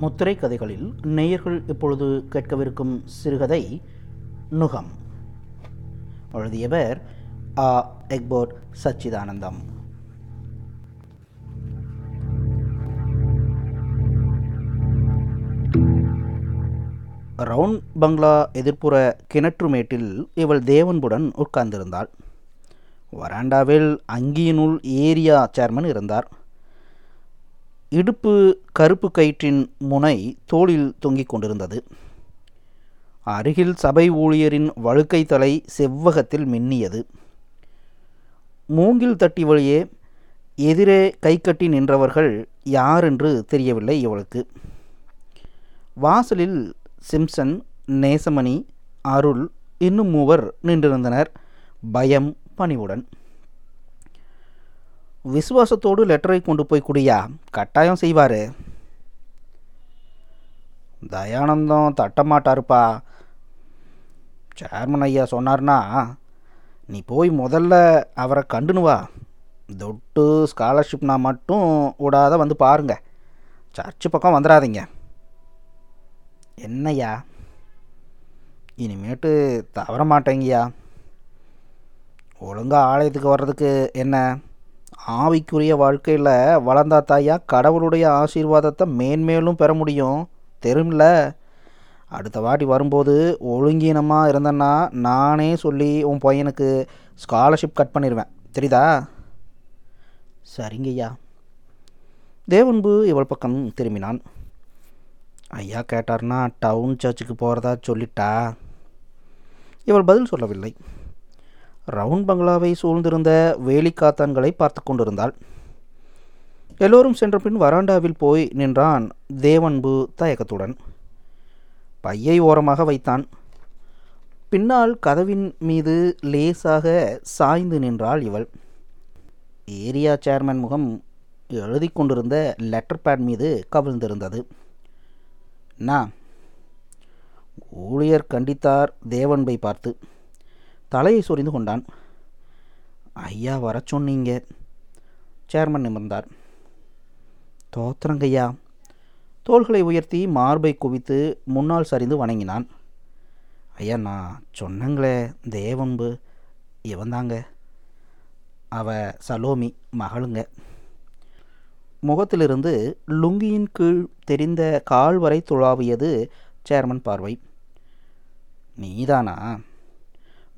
முத்திரை கதைகளில் நேயர்கள் இப்பொழுது கேட்கவிருக்கும் சிறுகதை நுகம். எழுதியவர் ஆ எக்போர்ட் சச்சிதானந்தம். ரவுண்ட் பங்களா எதிர்ப்புற கிணற்று மேட்டில் இவள் தேவன்புடன் உட்கார்ந்திருந்தாள். வராண்டாவில் அங்கியினுள் ஏரியா சேர்மன் இருந்தார். இடுப்பு கருப்பு கயிற்றின் முனை தோளில் தொங்கிக் கொண்டிருந்தது. அருகில் சபை ஊழியரின் வழுக்கை தலை செவ்வகத்தில் மின்னியது. மூங்கில் தட்டி வழியே எதிரே கை கட்டி நின்றவர்கள் யாரென்று தெரியவில்லை இவளுக்கு. வாசலில் சிம்சன் நேசமணி அருள் இன்னும் மூவர் நின்றிருந்தனர். பயம் பணிவுடன். விசுவாசத்தோடு லெட்டரை கொண்டு போய் குடியா? கட்டாயம் செய்வார். தயானந்தம் தட்டமாட்டாருப்பா. சேர்மன் ஐயா சொன்னார்னா நீ போய் முதல்ல அவரை கண்டுனு வா. தொட்டு ஸ்காலர்ஷிப்னா மட்டும் விடாத வந்து பாருங்க. சர்ச்சு பக்கம் வந்துடாதீங்க. என்னய்யா? இனிமேட்டு தவற மாட்டேங்கய்யா ஒழுங்காக ஆலயத்துக்கு வர்றதுக்கு என்ன? ஆவிக்குரிய வாழ்க்கையில் வளர்ந்தா தாயா கடவுளுடைய ஆசீர்வாதத்தை மேன்மேலும் பெற முடியும். தெரியும்ல? அடுத்த வாட்டி வரும்போது ஒழுங்கீனமாக இருந்தேன்னா நானே சொல்லி உன் பையனுக்கு ஸ்காலர்ஷிப் கட் பண்ணிடுவேன் தெரியுதா? சரிங்கய்யா. தேவன்பு இவள் பக்கம் திரும்பினான். ஐயா கேட்டார்னா டவுன் சர்ச்சுக்கு போகிறதா சொல்லிட்டா? இவள் பதில் சொல்லவில்லை. ரவுண்ட் பங்களாவை சூழ்ந்திருந்த வேலிக்காத்தான்களை பார்த்து கொண்டிருந்தாள். எல்லோரும் சென்ற பின் வராண்டாவில் போய் நின்றான் தேவன்பு தயக்கத்துடன். பையை ஓரமாக வைத்தான். பின்னால் கதவின் மீது லேசாக சாய்ந்து நின்றாள் இவள். ஏரியா சேர்மன் முகம் எழுதி கொண்டிருந்த லெட்டர் பேட் மீது கவிழ்ந்திருந்தது. நான் ஊழியர் கண்டித்தார் தேவன்பை பார்த்து. தலையை சொரிந்து கொண்டான். ஐயா வர சொன்னீங்க. சேர்மன் நிமிர்ந்தார். தோத்திரங்கய்யா. தோள்களை உயர்த்தி மார்பை குவித்து முன்னால் சரிந்து வணங்கினான். ஐயா நான் சொன்னங்களே தேவன்பு இவன்தாங்க அவ சலோமி மகளுங்க. முகத்திலிருந்து லுங்கியின் கீழ் தெரிந்த கால் வரை துளாவியது சேர்மன் பார்வை. நீதானா?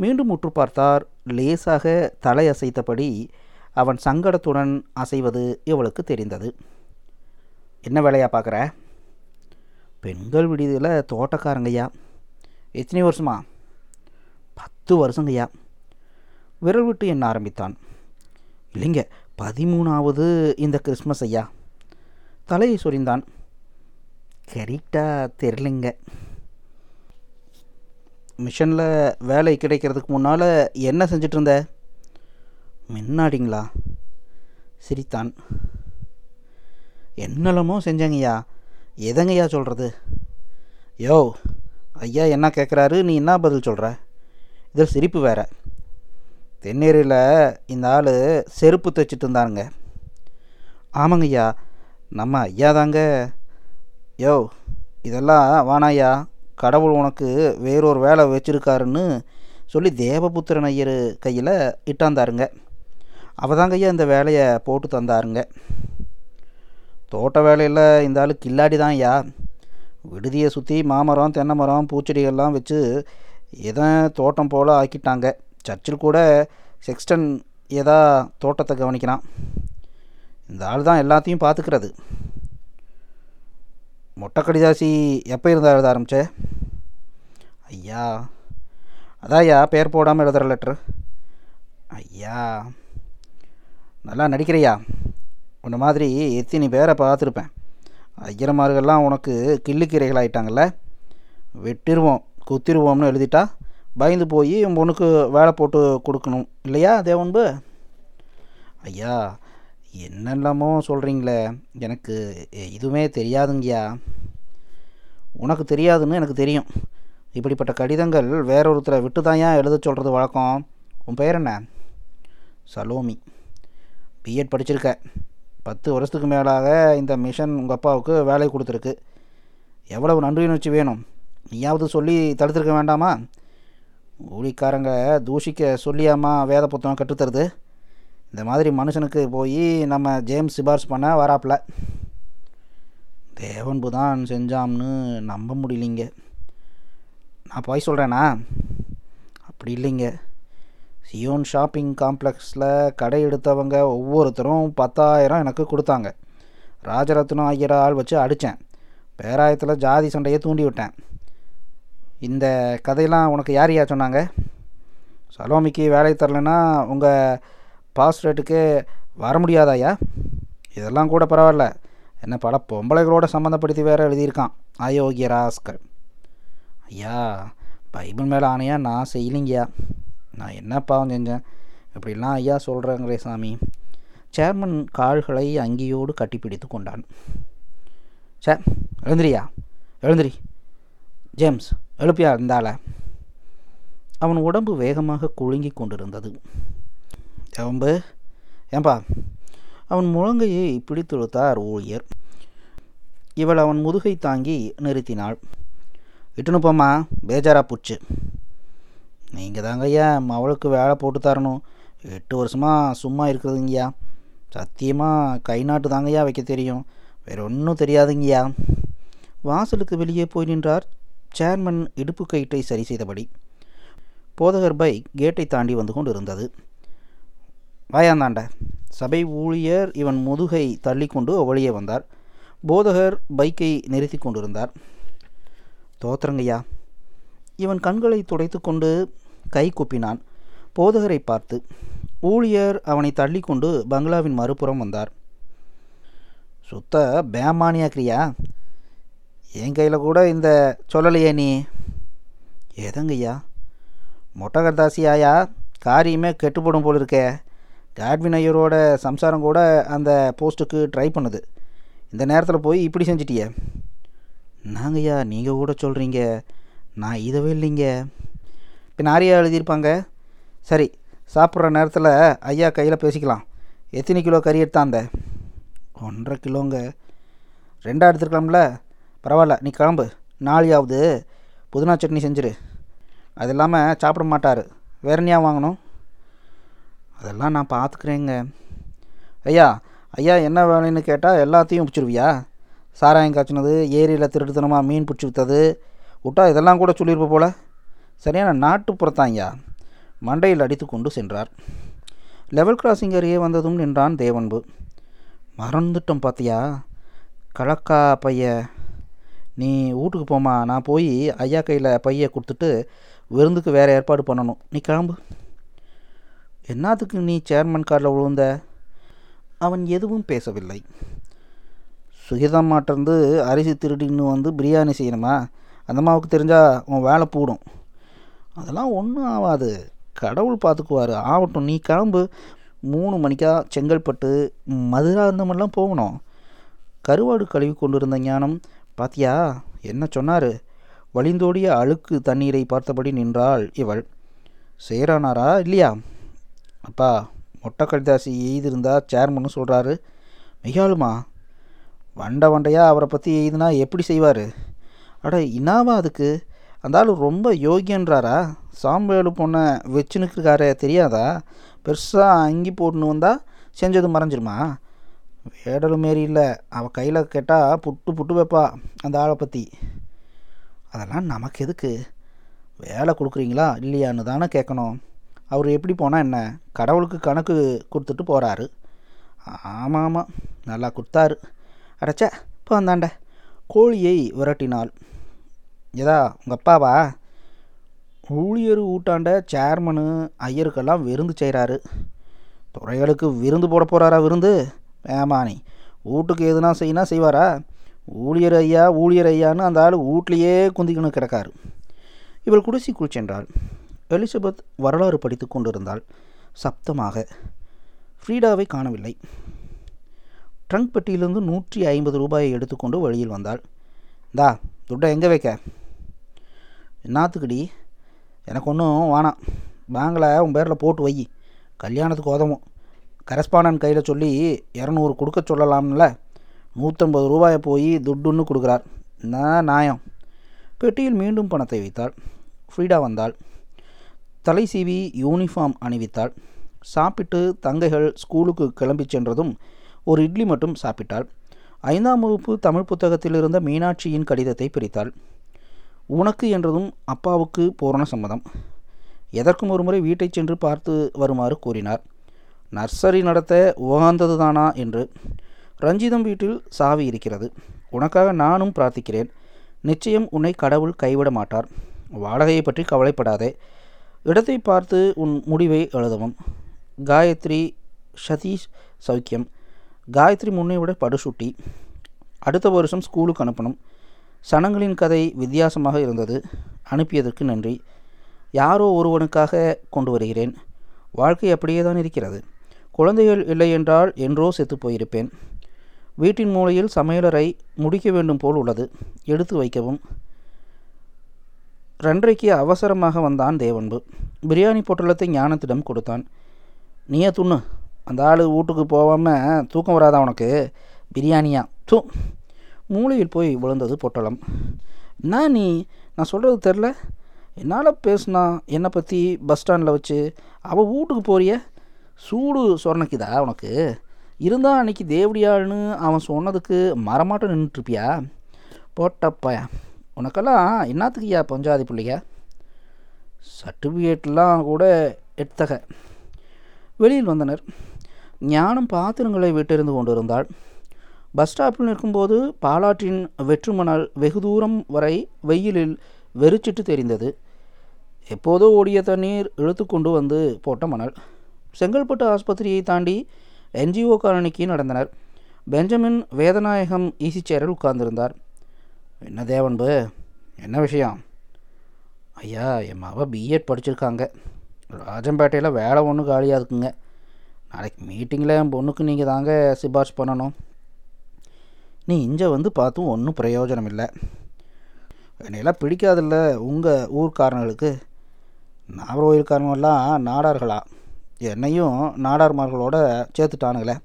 மீண்டும் உற்று பார்த்தார் லேசாக தலை அசைத்தபடி அவன் சங்கடத்துடன் அசைவது இவளுக்கு தெரிந்தது. என்ன வேலையா பார்க்குற? பெண்கள் விடுதியில் தோட்டக்காரங்கய்யா. எத்தனை வருஷமா? பத்து வருஷங்கய்யா. விரல் விட்டு என்ன ஆரம்பித்தான்? இல்லைங்க பதிமூணாவது இந்த கிறிஸ்மஸ் ஐயா. தலையை சொரிந்தான்? கரெக்டாக தெரிலிங்க மிஷனில் வேலை கிடைக்கிறதுக்கு முன்னால் என்ன செஞ்சிட்டு இருந்த முன்னாடிங்களா? சிரித்தான். என்னெல்லாமோ செஞ்சங்கய்யா. எதங்கய்யா சொல்கிறது யோ ஐயா என்ன கேட்குறாரு நீ என்ன பதில் சொல்கிற இதில் சிரிப்பு வேற. தென்னேரியில் இந்த ஆள் செருப்பு தைச்சிட்டு இருந்தாருங்க. ஆமாங்கய்யா. நம்ம ஐயா தாங்க யோ இதெல்லாம் வானாய்யா கடவுள் உனக்கு வேறொரு வேலை வச்சுருக்காருன்னு சொல்லி தேவபுத்திரன் ஐயர் கையில் இட்டாந்தாருங்க. அவதாங்க ஐயா இந்த வேலையை போட்டு தந்தாருங்க. தோட்ட வேலையில் இந்த ஆள் கில்லாடி தான் ஐயா. விடுதியை சுற்றி மாமரம் தென்னை மரம் பூச்செடிகள்லாம் வச்சு எதன் தோட்டம் போல் ஆக்கிட்டாங்க. சர்ச்சில் கூட செக்ஸ்டன் ஏதா தோட்டத்தை கவனிக்கிறான். இந்த ஆள் தான் எல்லாத்தையும் பார்த்துக்கிறது. மொட்டை கடிதாசி எப்போ இருந்தால் எழுத ஆரம்பிச்ச? ஐயா அதான்யா பேர் போடாமல் எழுதுகிற லெட்ரு ஐயா நல்லா நடிக்கிறியா? உன்ன மாதிரி எத்தனை பேரை பார்த்துருப்பேன். ஐயரமார்கள்லாம் உனக்கு கிள்ளுக்கீரைகள் ஆயிட்டாங்கல்ல வெட்டிடுவோம் குத்திடுவோம்னு எழுதிட்டா பயந்து போய் உன் பொண்ணுக்கு வேலை போட்டு கொடுக்கணும். இல்லையா தேவன்பு? ஐயா என்னெல்லாமோ சொல்கிறீங்களே எனக்கு எதுவுமே தெரியாதுங்கய்யா. உனக்கு தெரியாதுன்னு எனக்கு தெரியும். இப்படிப்பட்ட கடிதங்கள் வேறொருத்தரை விட்டு தான் ஏன் எழுத சொல்கிறது வழக்கம். உன் பெயர் என்ன? சலோமி. பிஎட் படிச்சிருக்க. பத்து வருஷத்துக்கு மேலாக இந்த மிஷன் உங்கள் அப்பாவுக்கு வேலை கொடுத்துருக்கு. எவ்வளவு நன்றியுணர்ச்சி வேணும். நீயாவது சொல்லி தடுத்துருக்க வேண்டாமா? ஊழிக்காரங்க தூஷிக்க சொல்லியாமா வேத புத்தகம் கற்றுத்தருது. இந்த மாதிரி மனுஷனுக்கு போய் நம்ம ஜேம்ஸ் சிபார்ஸ் பண்ண வராப்புல. தேவன்பு தான் செஞ்சாம்னு நம்ப முடியலிங்க. நான் போய் சொல்கிறேனா அப்படி இல்லைங்க. சியோன் ஷாப்பிங் காம்ப்ளெக்ஸில் கடை எடுத்தவங்க ஒவ்வொருத்தரும் பத்தாயிரம் எனக்கு கொடுத்தாங்க. ராஜரத்னம் ஐயர் ஆள் வச்சு அடித்தேன் பேராயத்தில் ஜாதி சண்டையை தூண்டி விட்டேன். இந்த கதையெல்லாம் உனக்கு யார் யார் சொன்னாங்க? சலோமிக்கு வேலை தரலைன்னா உங்கள் பாஸ் ரேட்டுக்கு வர முடியாதாயா இதெல்லாம் கூட பரவாயில்ல. என்ன பல பொம்பளைகளோட சம்மந்தப்படுத்தி வேற எழுதியிருக்கான். அயோக்கிய ராஸ்கர். ஐயா பைபிள் மேலே ஆணையா நான் செய்யலிங்கய்யா. நான் என்ன பாவம் செஞ்சேன்? இப்படிலாம் ஐயா சொல்கிறேங்களே சாமி. சேர்மன் கால்களை அங்கியோடு கட்டிப்பிடித்து கொண்டான். சே எழுந்திரியா எழுந்திரி. ஜேம்ஸ் எழுப்பியா இருந்தால அவன் உடம்பு வேகமாக குலுங்கி கொண்டிருந்தது. ஜம்பு ஏன்பா அவன் முழங்கையை பிடித்துழுத்தார் ஊழியர். இவள் அவன் முதுகை தாங்கி நிறுத்தினாள். இட்டுன்னு போம்மா பேஜாரா போச்சு. நீங்கள் தாங்க ஐயா அவளுக்கு வேலை போட்டு தரணும். எட்டு வருஷமாக சும்மா இருக்கிறதுங்கய்யா. சத்தியமாக கை நாட்டு தாங்கய்யா வைக்க தெரியும். வேற ஒன்றும் தெரியாதுங்கய்யா. வாசலுக்கு வெளியே போய் நின்றார் சேர்மன் இடுப்பு கயிற்றை சரி செய்தபடி. போதகர் பை கேட்டை தாண்டி வந்து கொண்டு இருந்தது வாயாந்தாண்ட. சபை ஊழியர் இவன் முதுகை தள்ளிக்கொண்டு வெளியே வந்தார். போதகர் பைக்கை நிறுத்தி கொண்டிருந்தார். தோத்திரங்கய்யா இவன் கண்களை துடைத்து கொண்டு கை கூப்பினான். போதகரை பார்த்து ஊழியர் அவனை தள்ளிக்கொண்டு பங்களாவின் மறுபுறம் வந்தார். சுத்த பேமானியாக்கிறியா என் கையில் கூட இந்த சொல்லலையே நீ? எதங்கய்யா மொட்டகர்தாசியாயா காரியமே கெட்டுப்படும் போல் இருக்கே காட்வின் ஐயரோட சம்சாரம் கூட அந்த போஸ்ட்டுக்கு ட்ரை பண்ணுது. இந்த நேரத்தில் போய் இப்படி செஞ்சிட்டியே? நாங்கய்யா நீங்கள் கூட சொல்கிறீங்க நான் இதவே இல்லைங்க பின் ஆரியா எழுதியிருப்பாங்க. சரி சாப்பிட்ற நேரத்தில் ஐயா கையில் பேசிக்கலாம். எத்தனை கிலோ கறி எடுத்தாந்த ஒன்றரை கிலோங்க. ரெண்டாக எடுத்துருக்கலாம்ல? பரவாயில்ல நீ கிளம்பு. நாளையாவது புதினா சட்னி செஞ்சிரு. அது இல்லாமல் சாப்பிட மாட்டார். வேறு என்னையா வாங்கணும்? அதெல்லாம் நான் பார்த்துக்குறேங்க. ஐயா ஐயா என்ன வேலைன்னு கேட்டால் எல்லாத்தையும் பிடிச்சிருவியா சாராயம் காய்ச்சினது ஏரியில் திருட்டுத்தனமாக மீன் பிடிச்சி விட்டது விட்டா இதெல்லாம் கூட சொல்லியிருப்ப போல. சரியான நாட்டுப்புறத்தாங்கய்யா மண்டையில் அடித்து கொண்டு சென்றார். லெவல் கிராசிங் அருகே வந்ததும் நின்றான் தேவன்பு. மறந்துட்டோம் பார்த்தியா கலக்கா பைய. நீ வீட்டுக்கு போமா நான் போய் ஐயா கையில் பையை கொடுத்துட்டு விருந்துக்கு வேறு ஏற்பாடு பண்ணணும். நீ கிளம்பு. என்னத்துக்கு நீ சேர்மன் காரில் விழுந்த அவன் எதுவும் பேசவில்லை. சுகிதம்மாட்டேருந்து அரிசி திருடின்னு வந்து பிரியாணி செய்யணுமா? அந்த அம்மாவுக்கு தெரிஞ்சால் உன் வேலை போடும். அதெல்லாம் ஒன்றும் ஆகாது கடவுள் பார்த்துக்குவார் ஆகட்டும் நீ கிளம்பு. மூணு மணிக்கா செங்கல்பட்டு மதுரா அந்த மாதிரிலாம் போகணும். கருவாடு கழுவி கொண்டிருந்த ஞானம் பாத்தியா என்ன சொன்னார்? வழிந்தோடிய அழுக்கு தண்ணீரை பார்த்தபடி நின்றாள் இவள். சேரானாரா இல்லையா? அப்பா மொட்டை கடிதாசி எய்திருந்தா சேர்மன்னு சொல்கிறாரு மிகாலுமா வண்டை வண்டையாக அவரை பற்றி எய்துனா எப்படி செய்வார்? அட இன்னாவா அதுக்கு? அந்த ஆள் ரொம்ப யோகியன்றாரா? சாம்பேலு பொண்ணை வச்சுனுக்குறாரே தெரியாதா? பெருசாக அங்கி போட்டுன்னு வந்தால் செஞ்சது மறைஞ்சிருமா? வேடலு மாரி இல்லை அவள் கையில் கேட்டால் புட்டு புட்டு வைப்பா அந்த ஆளை பற்றி அதெல்லாம் நமக்கு எதுக்கு? வேலை கொடுக்குறீங்களா? இல்லையான்னு தானே கேட்கணும் அவர் எப்படி போனால் என்ன? கடவுளுக்கு கணக்கு கொடுத்துட்டு போகிறாரு ஆமாம் ஆமாம் நல்லா கொடுத்தாரு. அடைச்சா இப்போ வந்தாண்ட. கோழியை விரட்டினாள். ஏதா உங்கள் அப்பாவா? ஊழியர் ஊட்டாண்ட சேர்மனு ஐயருக்கெல்லாம் விருந்து செய்கிறாரு துறைகளுக்கு விருந்து போட போகிறாரா விருந்து? ஏமானி வீட்டுக்கு எதுனா செய்யினா செய்வாரா? ஊழியர் ஐயா ஊழியர் ஐயான்னு அந்த ஆள் வீட்லேயே குந்திக்கணும் கிடக்காரு. இவள் குடிசைக்குள் சென்றாள். எலிசபெத் வரலாறு படித்து கொண்டிருந்தாள் சப்தமாக ஃப்ரீடாவை காணவில்லை. ட்ரங்க் பெட்டியிலிருந்து நூற்றி ஐம்பது ரூபாயை எடுத்துக்கொண்டு வழியில் வந்தாள். இந்தா துட்டை எங்கே வைக்க? என்னாத்துக்குடி? எனக்கு ஒன்றும் வேணாம். பேங்கில் உன் பேரில் போட்டு வை. கல்யாணத்துக்கு உதவும். கரஸ்பாண்டன் கையில் சொல்லி இரநூறு கொடுக்க சொல்லலாம்ல. நூற்றம்பது ரூபாயை போய் துட்டுன்னு கொடுக்குறார். நான் நியாயம் பெட்டியில் மீண்டும் பணத்தை வைத்தாள். ஃப்ரீடா வந்தாள். தலை சீவி யூனிஃபார்ம் அணிவித்தாள். சாப்பிட்டு தங்கைகள் ஸ்கூலுக்கு கிளம்பிச் சென்றதும் ஒரு இட்லி மட்டும் சாப்பிட்டாள். ஐந்தாம் வகுப்பு தமிழ் புத்தகத்தில் இருந்த மீனாட்சியின் கடிதத்தை பிரித்தாள். உனக்கு என்றதும் அப்பாவுக்கு பூரண சம்மதம். எதற்கும் ஒருமுறை வீட்டை சென்று பார்த்து வருமாறு கூறினார். நர்சரி நடத்த உகந்ததுதானா என்று. ரஞ்சிதம் வீட்டில் சாவி இருக்கிறது. உனக்காக நானும் பிரார்த்திக்கிறேன். நிச்சயம் உன்னை கடவுள் கைவிட மாட்டார். வாடகையை பற்றி கவலைப்படாதே. இடத்தை பார்த்து உன் முடிவை எழுதவும். காயத்ரி சதீஷ் சௌக்கியம். காயத்ரி முன்னே விட படுசுட்டி. அடுத்த வருஷம் ஸ்கூலுக்கு அனுப்பணும். சனங்களின் கதை வித்தியாசமாக இருந்தது. அனுப்பியதற்கு நன்றி. யாரோ ஒருவனுக்காக கொண்டு வருகிறேன். வாழ்க்கை அப்படியே தான் இருக்கிறது. குழந்தைகள் இல்லை என்றால் என்றோ செத்து போயிருப்பேன். வீட்டின் மூலையில் சமையலறை முடிக்க வேண்டும் போல் உள்ளது. எடுத்து வைக்கவும். ரன்றைக்கு அவசரமாக வந்தான் தேவன்பு. பிரியாணி பொட்டலத்தை ஞானத்திடம் கொடுத்தான். நீயே துண்ணு. அந்த ஆள் வீட்டுக்கு போகாமல் தூக்கம் வராதா உனக்கு? பிரியாணியா? தூ. மூளையில் போய் விழுந்தது பொட்டலம். என்ன நீ? நான் சொல்கிறது தெரில. என்னால் பேசுனா என்னை பற்றி பஸ் ஸ்டாண்டில் வச்சு அவள் வீட்டுக்கு போறிய? சூடு சொரணைக்குதா உனக்கு? இருந்தால் அன்னைக்கு தேவடியாள்னு அவன் சொன்னதுக்கு மரமாட்டம் நின்றுட்டுருப்பியா போட்டப்பா. உனக்கெல்லாம் என்னத்துக்குயா பஞ்சாதி பிள்ளைங்க சர்டிஃபிகேட்லாம் கூட எடுத்தக. வெளியில் வந்தனர். ஞானம் பாத்திரங்களை விட்டிருந்து கொண்டிருந்தாள். பஸ் ஸ்டாப்பில் நிற்கும்போது பாலாற்றின் வெற்றுமணல் வெகு தூரம் வரை வெயிலில் வெறிச்சிட்டு தெரிந்தது. எப்போதோ ஓடிய தண்ணீர் இழுத்து கொண்டு வந்து போட்ட மணல். செங்கல்பட்டு ஆஸ்பத்திரியை தாண்டி என்ஜிஓ காலனிக்கு நடந்தனர். பெஞ்சமின் வேதநாயகம் ஈசி சேரில் உட்கார்ந்திருந்தார். என்ன தேவன்பு? என்ன விஷயம்? ஐயா என் மாவ பிஎட் படிச்சிருக்காங்க. ராஜம்பேட்டையில் வேலை ஒன்றும் காலியாக இருக்குங்க. நாளைக்கு மீட்டிங்கில் என் பொண்ணுக்கு நீங்கள் தாங்க சிபாரிசு பண்ணணும். நீ இங்கே வந்து பார்த்தும் ஒன்றும் பிரயோஜனம் இல்லை. என்னையெல்லாம் பிடிக்காதில்ல உங்கள் ஊர்க்காரங்களுக்கு நாகரோயில்காரங்கெல்லாம் நாடார்களா? என்னையும் நாடார்மார்களோட சேர்த்துட்டானுங்களே.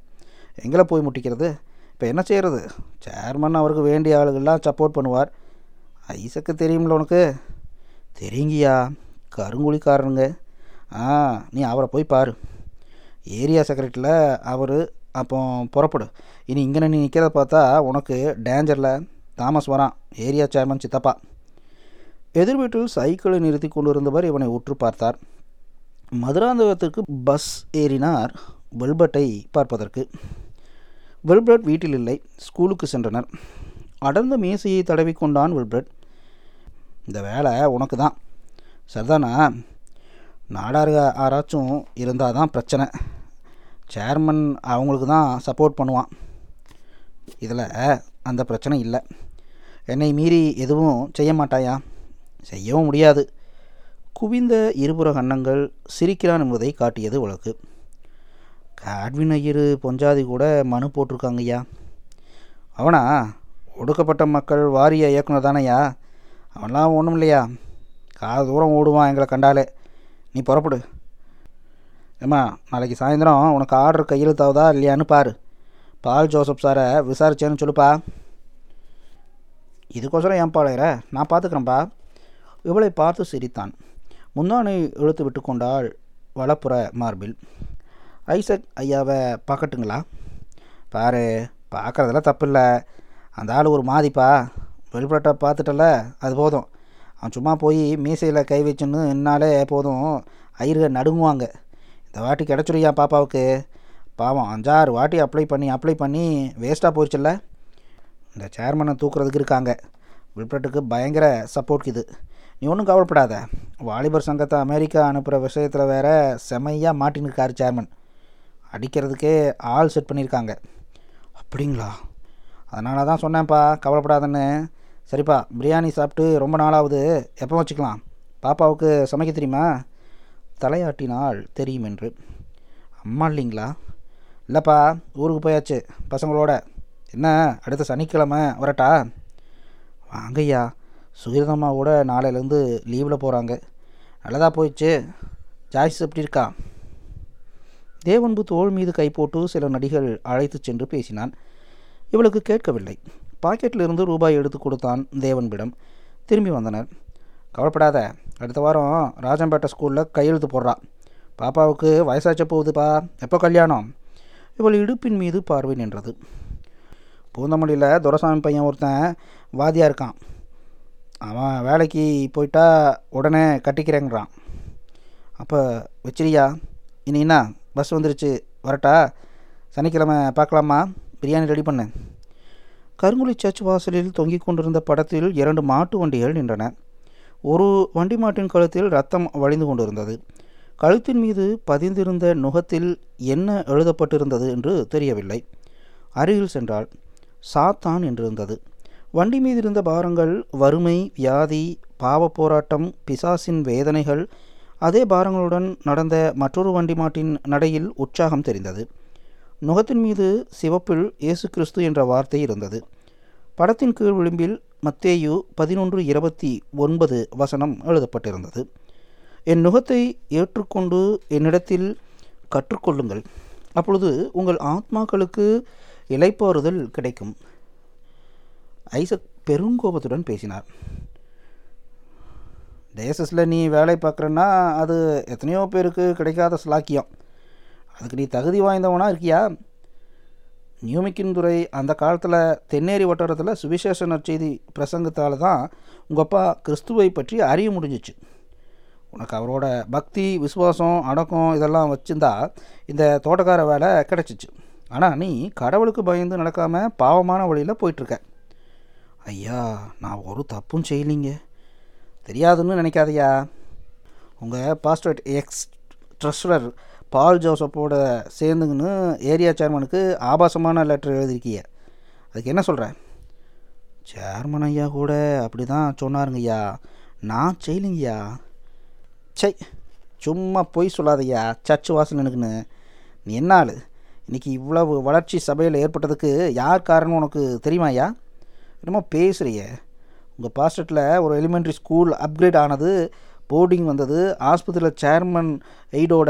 எங்களை போய் முட்டிக்கிறது? இப்போ என்ன செய்கிறது சேர்மன் அவருக்கு வேண்டிய ஆளுகள்லாம் சப்போர்ட் பண்ணுவார். ஐசக்கு தெரியும்ல உனக்கு? தெரியுங்கய்யா. கருங்குழிக்காரனுங்க ஆ நீ அவரை போய் பாரு. ஏரியா செக்ரட்டரியில் அவர் அப்போ புறப்படு. இனி இங்கே நீ நிற்கிறத பார்த்தா உனக்கு டேஞ்சரில் தாமஸ் வரான். ஏரியா சேர்மன் சித்தப்பா. எதிர் வீட்டில் சைக்கிளை நிறுத்தி கொண்டிருந்தவர் இவனை உற்று பார்த்தார். மதுராந்தகத்திற்கு பஸ் ஏறினார். வெல்பட்டை பார்ப்பதற்கு. வெல்பர்ட் வீட்டில் இல்லை ஸ்கூலுக்கு சென்றனர். அடர்ந்த மீசையை தடவி கொண்டான் வெல்பர்ட். இந்த வேலை உனக்கு தான் சரிதானா? நாடார் யாராச்சும் இருந்தால் தான் பிரச்சனை. சேர்மன் அவங்களுக்கு தான் சப்போர்ட் பண்ணுவான். இதில் அந்த பிரச்சனை இல்லை. என்னை மீறி எதுவும் செய்ய மாட்டாயா? செய்யவும் முடியாது. குவிந்த இருபுற கன்னங்கள் சிரிக்கிறான் என்பதை காட்டியது வழக்கு காட்வின் ஐயர் பொஞ்சாதி கூட மனு போட்டிருக்காங்கய்யா. அவனா? ஒடுக்கப்பட்ட மக்கள் வாரிய இயக்குனர் தானையா அவன்லாம் ஒன்றும் இல்லையா? கால தூரம் ஓடுவான் எங்களை கண்டாலே. நீ புறப்படு. ஏம்மா நாளைக்கு சாயந்தரம் உனக்கு ஆர்டர் கையெழுத்தாவதா இல்லையான்னு பாரு. பால் ஜோசப் சாரை விசாரிச்சேன்னு சொல்லுப்பா. இதுக்கோசரம் ஏன் பாளையற நான் பார்த்துக்கிறேன்ப்பா இவளை பார்த்து சிரித்தான். முந்தானை இழுத்து விட்டு கொண்டாள் வலப்புற மார்பில். ஐசக் ஐயாவை பார்க்கட்டுங்களா? பாரு பார்க்குறதெல்லாம் தப்பு இல்லை அந்த ஆள் ஒரு மாதிப்பா. வெளிப்பட்ட பார்த்துட்டல அது போதும். அவன் சும்மா போய் மீசையில் கை வச்சுன்னு என்னாலே போதும். ஐயருக நடுங்குவாங்க. இந்த வாட்டி கிடச்சிருயா பாப்பாவுக்கு? பாவம் அஞ்சாறு வாட்டி அப்ளை பண்ணி அப்ளை பண்ணி வேஸ்ட்டாக போயிடுச்சுல்ல இந்த சேர்மனை தூக்குறதுக்கு இருக்காங்க. வில்பட்டுக்கு பயங்கர சப்போர்ட் இது. நீ ஒன்றும் கவலைப்படாத. வாலிபர் சங்கத்தை அமெரிக்கா அனுப்புகிற விஷயத்தில் வேற செமையாக மாட்டின்னு இருக்கார் சேர்மன் அடிக்கிறதுக்கே ஆள் செட் பண்ணியிருக்காங்க. அப்படிங்களா? அதனால தான் சொன்னேன்ப்பா கவலைப்படாதன்னு. சரிப்பா பிரியாணி சாப்பிட்டு ரொம்ப நாளாவது எப்போ வச்சுக்கலாம்? பாப்பாவுக்கு சமைக்க தெரியுமா? தலையாட்டினால் தெரியும் என்று அம்மா இல்லைங்களா? இல்லைப்பா ஊருக்கு போயாச்சு பசங்களோட. என்ன அடுத்த சனிக்கிழமை வரட்டா? வாங்கய்யா சுகிரதம்மாவோட நாளையிலேருந்து லீவில் போகிறாங்க நல்லதாக போயிடுச்சு. ஜாய்ஸ் எப்படி இருக்கா? தேவன்பு தோள் மீது கை போட்டு சில நடிகள் அழைத்து சென்று பேசினான். இவளுக்கு கேட்கவில்லை. பாக்கெட்டில் இருந்து ரூபாய் எடுத்து கொடுத்தான் தேவன்பிடம். திரும்பி வந்தனர். கவலைப்படாத அடுத்த வாரம் ராஜம்பேட்டை ஸ்கூலில் கையெழுத்து போடுறா. பாப்பாவுக்கு வயசாச்ச போகுதுப்பா. எப்போ கல்யாணம்? இவள் இடுப்பின் மீது பார்வை நின்றது. பூந்தமல்லியில் துரசாமி பையன் ஒருத்தன் வாதியாக இருக்கான். அவன் வேலைக்கு போயிட்டா உடனே கட்டிக்கிறேங்கிறான். அப்போ வச்சிரியா? இனி என்ன? பஸ் வந்துருச்சு. வரட்டா? சனிக்கிழமை பார்க்கலாமா? பிரியாணி ரெடி பண்ணு. கருங்குழி சர்ச் வாசலில் தொங்கிக் கொண்டிருந்த படத்தில் இரண்டு மாட்டு வண்டிகள் நின்றன. ஒரு வண்டி மாட்டின் கழுத்தில் ரத்தம் வழிந்து கொண்டிருந்தது. கழுத்தின் மீது பதிந்திருந்த நுகத்தில் என்ன எழுதப்பட்டிருந்தது என்று தெரியவில்லை. அருகில் சென்றால் சாத்தான் என்றிருந்தது. வண்டி மீது இருந்த பாரங்கள் வறுமை வியாதி பாவ போராட்டம் பிசாசின் வேதனைகள் அதே பாரங்களுடன் நடந்த மற்றொரு வண்டி மாட்டின் நடையில் உற்சாகம் தெரிந்தது. நுகத்தின் மீது சிவப்பில் இயேசு கிறிஸ்து என்ற வார்த்தை இருந்தது. படத்தின் கீழ் விளிம்பில் மத்தேயு பதினொன்று இருபத்தி ஒன்பது வசனம் எழுதப்பட்டிருந்தது. என் நுகத்தை ஏற்றுக்கொண்டு என்னிடத்தில் கற்றுக்கொள்ளுங்கள். அப்பொழுது உங்கள் ஆத்மாக்களுக்கு இலைப்பாறுதல் கிடைக்கும். ஐசக் பெருங்கோபத்துடன் பேசினார். டேசஸில் நீ வேலை பார்க்குறன்னா அது எத்தனையோ பேருக்கு கிடைக்காத ஸ்லாக்கியம் அதுக்கு நீ தகுதி வாய்ந்தவனா இருக்கியா? நியூமிக்கின் துறை அந்த காலத்தில் தென்னேரி வட்டாரத்தில் சுவிசேஷ நற்செய்தி பிரசங்கத்தால் தான் உங்கள் அப்பா கிறிஸ்துவை பற்றி அறிய முடிஞ்சிச்சு. உனக்கு அவரோட பக்தி விசுவாசம் அடக்கம் இதெல்லாம் வச்சுருந்தா இந்த தோட்டக்கார வேலை கிடச்சிச்சு. ஆனால் நீ கடவுளுக்கு பயந்து நடக்காமல் பாவமான வழியில் போயிட்டுருக்க ஐயா நான் ஒரு தப்பும் செய்யலிங்க. தெரியாதுன்னு நினைக்காதையா. உங்கள் பாஸ்டர் எக்ஸ் ட்ரெஸ்லர் பால் ஜோசப்போட சேர்ந்துங்கன்னு ஏரியா சேர்மனுக்கு ஆபாசமான லெட்டர் எழுதிருக்கிய அதுக்கு என்ன சொல்கிறேன் சேர்மன் ஐயா கூட அப்படி தான் சொன்னாருங்கய்யா. நான் செய்யலிங்கய்யா. சை சும்மா பொய் சொல்லாதய்யா சர்ச் வாசல் எனக்குன்னு நீ என்ன ஆள்? இன்றைக்கி இவ்வளவு வளர்ச்சி சபையில் ஏற்பட்டதுக்கு யார் காரணம் உனக்கு தெரியுமாய்யா? என்னமோ பேசுகிறியே உங்கள் பாஸ்டட்டில் ஒரு எலிமெண்ட்ரி ஸ்கூல் அப்கிரேட் ஆனது போர்டிங் வந்தது. ஆஸ்பத்திரியில் சேர்மன் எய்டோட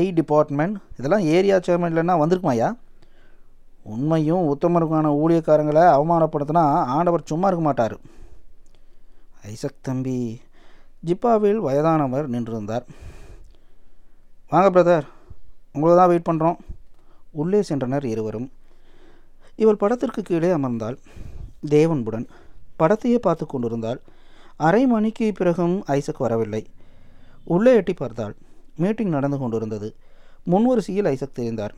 ஐ டிபார்ட்மெண்ட் இதெல்லாம் ஏரியா சேர்மன் இல்லைன்னா வந்திருக்குமாய்யா உண்மையும் உத்தமருக்கான ஊழியக்காரங்களை அவமானப்படுத்தினா ஆண்டவர் சும்மா இருக்க மாட்டார். ஐசக் தம்பி ஜிப்பாவில் வயதானவர் நின்றிருந்தார். வாங்க பிரதர் உங்களை தான் வெயிட் பண்ணுறோம் உள்ளே சென்றனர் இருவரும். இவள் படத்திற்கு கீழே அமர்ந்தாள். தேவன்புடன் படத்தையே பார்த்து கொண்டிருந்தாள். அரை மணிக்கு பிறகும் ஐசக் வரவில்லை. உள்ளே எட்டி பார்த்தாள். மீட்டிங் நடந்து கொண்டிருந்தது. முன்வரிசையில் ஐசக் தெரிந்தார்.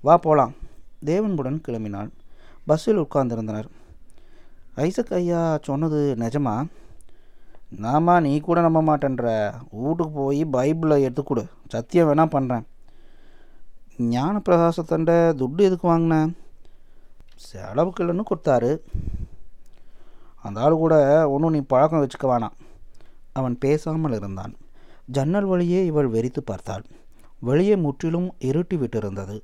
வா போலாம். தேவன்புடன் கிளம்பினாள். பஸ்ஸில் உட்கார்ந்திருந்தனர். ஐசக் ஐயா சொன்னது நிஜமா? நாமா நீ கூட நம்ப மாட்டேன்ற. வீட்டுக்கு போய் பைபிளை எடுத்துக்கொடு சத்தியம் வேணால் பண்ணுறேன் ஞான பிரகாசத்தண்ட துட்டு எதுக்கு வாங்கினேன் செலவுக்கு இல்லைன்னு கொடுத்தாரு. அந்த ஆள் கூட ஒன்றும் நீ பழக்கம் வச்சுக்க வேணாம். அவன் பேசாமல் இருந்தான். ஜன்னல் வழியே இவள் வெறித்து பார்த்தாள். வெளியே முற்றிலும் இருட்டி விட்டிருந்தது.